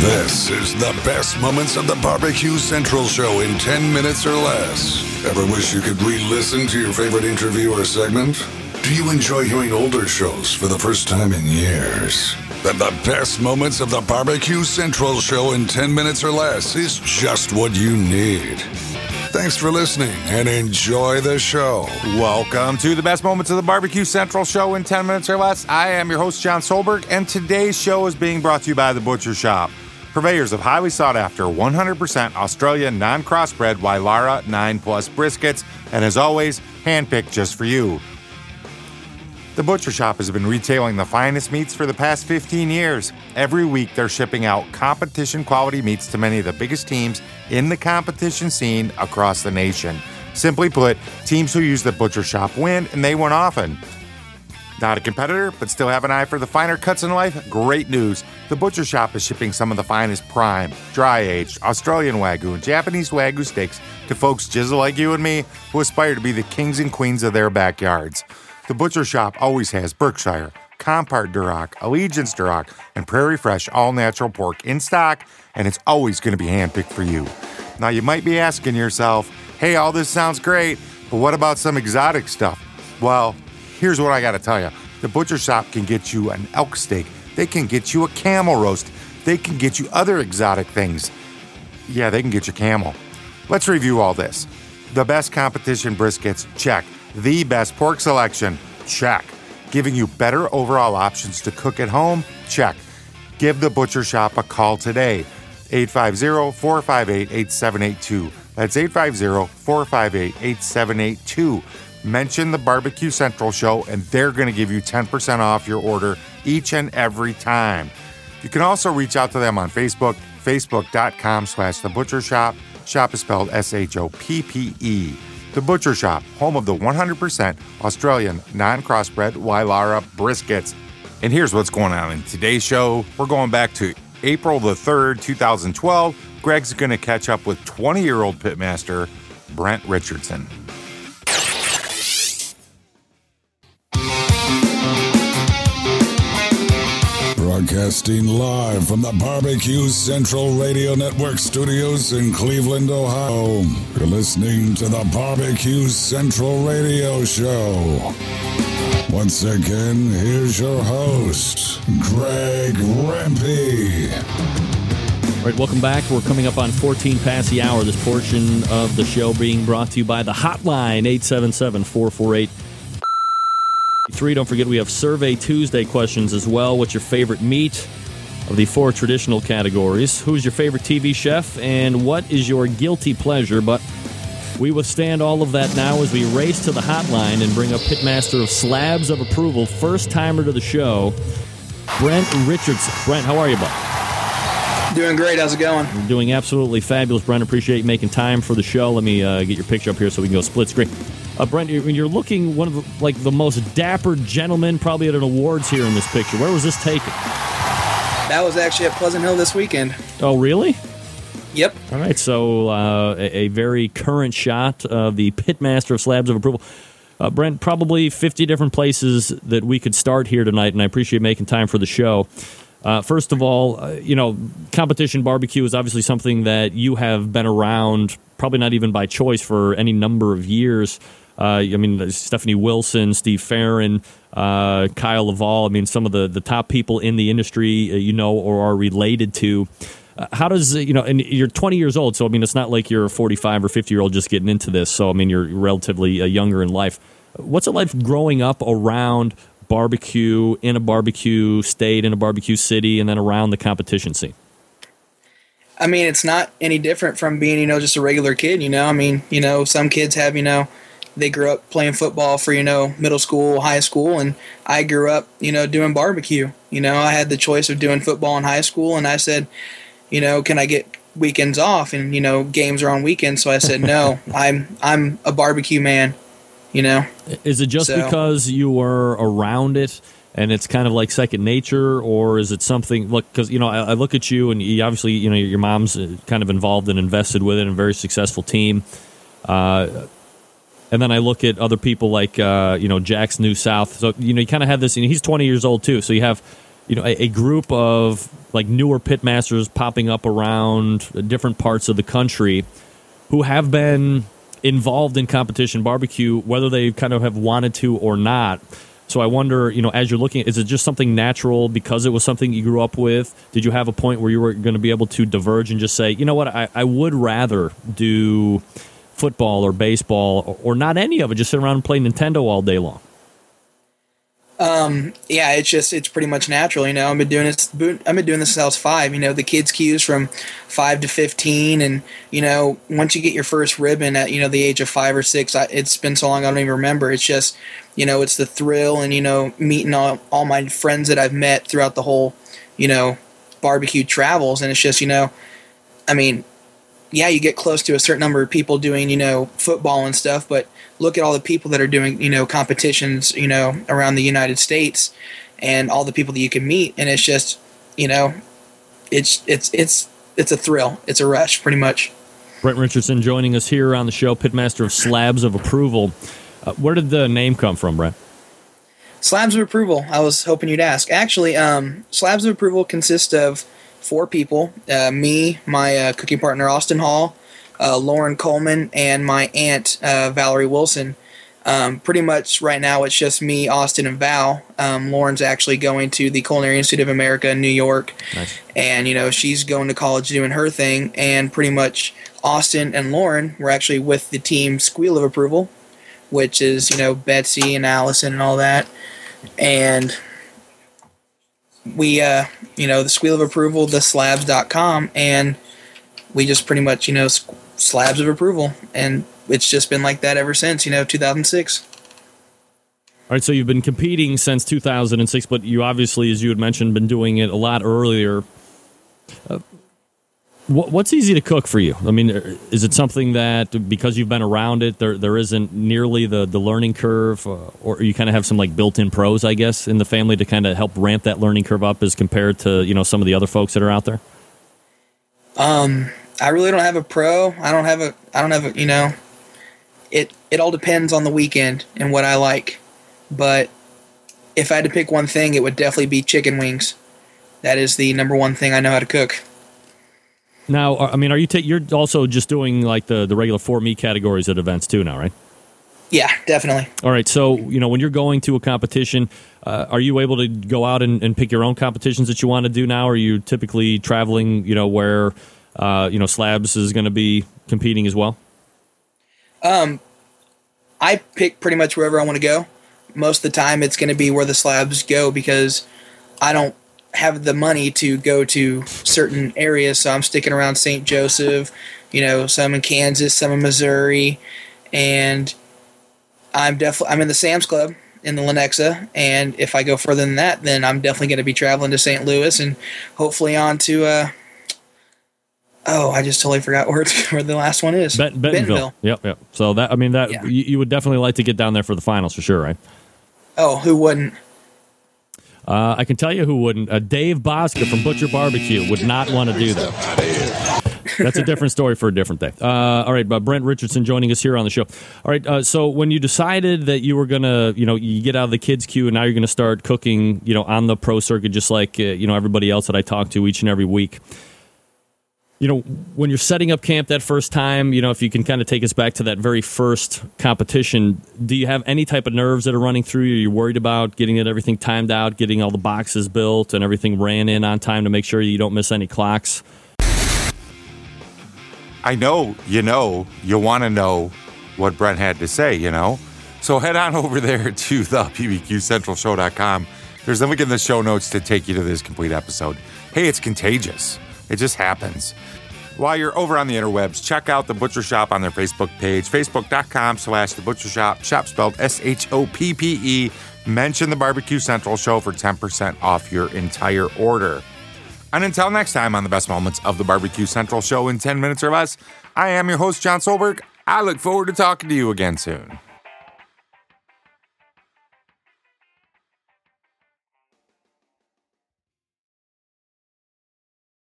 This is the best moments of the Barbecue Central show in 10 minutes or less. Ever wish you could re listen to your favorite interview or segment? Do you enjoy hearing older shows for the first time in years? Then the best moments of the Barbecue Central show in 10 minutes or less is just what you need. Thanks for listening and enjoy the show. Welcome to the best moments of the Barbecue Central show in 10 minutes or less. I am your host, John Solberg, and today's show is being brought to you by The Butcher Shop, purveyors of highly sought after 100% Australian non crossbred Wylarah 9 Plus briskets, and as always, handpicked just for you. The Butcher Shop has been retailing the finest meats for the past 15 years. Every week, they're shipping out competition quality meats to many of the biggest teams in the competition scene across the nation. Simply put, teams who use the Butcher Shop win, and they win often. Not a competitor, but still have an eye for the finer cuts in life? Great news. The Butcher Shop is shipping some of the finest prime, dry aged Australian Wagyu and Japanese Wagyu steaks to folks just like you and me who aspire to be the kings and queens of their backyards. The Butcher Shop always has Berkshire, Compart Duroc, Allegiance Duroc, and Prairie Fresh all natural pork in stock, and it's always going to be handpicked for you. Now, you might be asking yourself, hey, all this sounds great, but what about some exotic stuff? Well, here's what I got to tell you the Butcher Shop can get you an elk steak, they can get you a camel roast, they can get you other exotic things. Yeah, they can get you camel. Let's review all this. The best competition briskets, check. The best pork selection, check. Giving you better overall options to cook at home, check. Give the Butcher Shop a call today. 850 458 8782. That's 850 458 8782. Mention the Barbecue Central show, and they're going to give you 10% off your order each and every time. You can also reach out to them on Facebook, facebook.com slash the butcher shop. Shop is spelled S H O P P E. The Butcher Shop, home of the 100% Australian non crossbred Wylarah briskets. And here's what's going on in today's show. We're going back to April the 3rd, 2012. Greg's going to catch up with 20 year old pitmaster Brent Richardson. Broadcasting live from the Barbecue Central Radio Network studios in Cleveland, Ohio. You're listening to the Barbecue Central Radio Show. Once again, here's your host, Greg Rempe. All right, welcome back. We're coming up on 14 past the hour. This portion of the show being brought to you by the hotline 877 448 Three, don't forget we have Survey Tuesday questions as well. What's your favorite meat of the four traditional categories? Who's your favorite TV chef? And what is your guilty pleasure? But we withstand all of that now as we race to the hotline and bring up Pitmaster of Slabs of Approval, first timer to the show, Brent Richardson. Brent, how are you, bud? Doing great. How's it going? Doing absolutely fabulous, Brent. Appreciate you making time for the show. Let me uh, get your picture up here so we can go split screen. Uh, Brent, you're, you're looking one of the, like the most dapper gentlemen probably at an awards here in this picture. Where was this taken? That was actually at Pleasant Hill this weekend. Oh, really? Yep. All right, so uh, a, a very current shot of the pitmaster of slabs of approval. Uh, Brent, probably 50 different places that we could start here tonight, and I appreciate making time for the show. Uh, first of all, uh, you know, competition barbecue is obviously something that you have been around, probably not even by choice, for any number of years. Uh, I mean, Stephanie Wilson, Steve Farron, uh, Kyle Laval. I mean, some of the, the top people in the industry, uh, you know, or are related to. Uh, how does you know? And you're 20 years old, so I mean, it's not like you're a 45 or 50 year old just getting into this. So I mean, you're relatively uh, younger in life. What's it like growing up around barbecue in a barbecue state, in a barbecue city, and then around the competition scene? I mean, it's not any different from being, you know, just a regular kid. You know, I mean, you know, some kids have, you know, they grew up playing football for you know middle school, high school, and I grew up you know doing barbecue. You know, I had the choice of doing football in high school, and I said, you know, can I get weekends off? And you know, games are on weekends, so I said no. I'm I'm a barbecue man. You know, is it just so, because you were around it? and it's kind of like second nature, or is it something? Look, because you know, I, I, look at you, and you obviously, you know, your mom's uh, kind of involved and invested with it, and a very successful team. Uh, and then I look at other people like uh, you know Jack's New South. So you know you kind of have this. You know, he's 20 years old too. So you have you know, a, a group of like newer pitmasters popping up around different parts of the country who have been involved in competition barbecue, whether they kind of have wanted to or not. So I wonder, you know, as you're looking, is it just something natural because it was something you grew up with? Did you have a point where you were going to be able to diverge and just say, you know what, I, I would rather do football or baseball or, or not any of it, just sit around and play Nintendo all day long? Um, yeah, it's just it's pretty much natural, you know. I've been doing this. I've been doing this since I was five. You know, the kids' cues from five to fifteen, and you know, once you get your first ribbon at you know the age of five or six, I, it's been so long I don't even remember. It's just you know, it's the thrill and you know meeting all all my friends that I've met throughout the whole you know barbecue travels, and it's just you know, I mean, yeah, you get close to a certain number of people doing you know football and stuff, but look at all the people that are doing, you know, competitions, you know, around the United States and all the people that you can meet. And it's just, you know, it's, it's, it's, it's a thrill. It's a rush pretty much. Brent Richardson joining us here on the show, pitmaster of Slabs of Approval. Uh, where did the name come from, Brent? Slabs of Approval. I was hoping you'd ask. Actually, um, Slabs of Approval consist of four people: uh, me, my uh, cooking partner Austin Hall, uh, Lauren Coleman and my aunt uh, Valerie Wilson. Um, pretty much right now it's just me, Austin, and Val. Um, Lauren's actually going to the Culinary Institute of America in New York, nice. and you know she's going to college doing her thing. And pretty much Austin and Lauren were actually with the team Squeal of Approval, which is you know Betsy and Allison and all that, and we uh, you know the Squeal of Approval, the Slabs.com, and we just pretty much you know slabs of approval, and it's just been like that ever since. You know, 2006. All right, so you've been competing since 2006, but you obviously, as you had mentioned, been doing it a lot earlier. Uh, what's easy to cook for you? I mean, is it something that because you've been around it, there there isn't nearly the the learning curve, uh, or you kind of have some like built-in pros, I guess, in the family to kind of help ramp that learning curve up as compared to you know some of the other folks that are out there? Um, I really don't have a pro. I don't have a I don't have a you know it it all depends on the weekend and what I like. But if I had to pick one thing, it would definitely be chicken wings. That is the number one thing I know how to cook. Now, I mean, are you ta- you're also just doing like the the regular four meat categories at events too now, right? Yeah, definitely. All right. So, you know, when you're going to a competition, uh, are you able to go out and, and, pick your own competitions that you want to do now? Or are you typically traveling, you know, where uh, you know, Slabs is going to be competing as well? Um, I pick pretty much wherever I want to go. Most of the time, it's going to be where the slabs go because I don't have the money to go to certain areas. So I'm sticking around St. Joseph, you know, some in Kansas, some in Missouri, and I'm definitely I'm in the Sam's Club in the Lenexa, and if I go further than that, then I'm definitely going to be traveling to St. Louis and hopefully on to uh, Oh, I just totally forgot where, where the last one is. Bentonville. Bentonville. Yep, yep. So that I mean that yeah. you, you, would definitely like to get down there for the finals for sure, right? Oh, who wouldn't? Uh, I can tell you who wouldn't. Uh, Dave Bouska from Butcher Barbecue would not want to do that. That's a different story for a different day. Uh, all right, but Brent Richardson joining us here on the show. All right, uh, so when you decided that you were gonna, you know, you get out of the kids' queue and now you're gonna start cooking, you know, on the pro circuit, just like uh, you know everybody else that I talk to each and every week you know, when you're setting up camp that first time, you know, if you can kind of take us back to that very first competition, do you have any type of nerves that are running through you? Are you worried about getting it everything timed out, getting all the boxes built and everything ran in on time to make sure you don't miss any clocks? I know you know you want to know what Brent had to say, you know. So head on over there to the bbqcentralshow.com. There's a link in the show notes to take you to this complete episode. Hey, it's contagious. It just happens. While you're over on the interwebs, check out the Butcher Shop on their Facebook page, facebook.com slash the Butcher Shop, shop spelled S H O P P E. Mention the Barbecue Central show for 10% off your entire order. And until next time on the best moments of the Barbecue Central show in 10 minutes or less, I am your host, John Solberg. I look forward to talking to you again soon.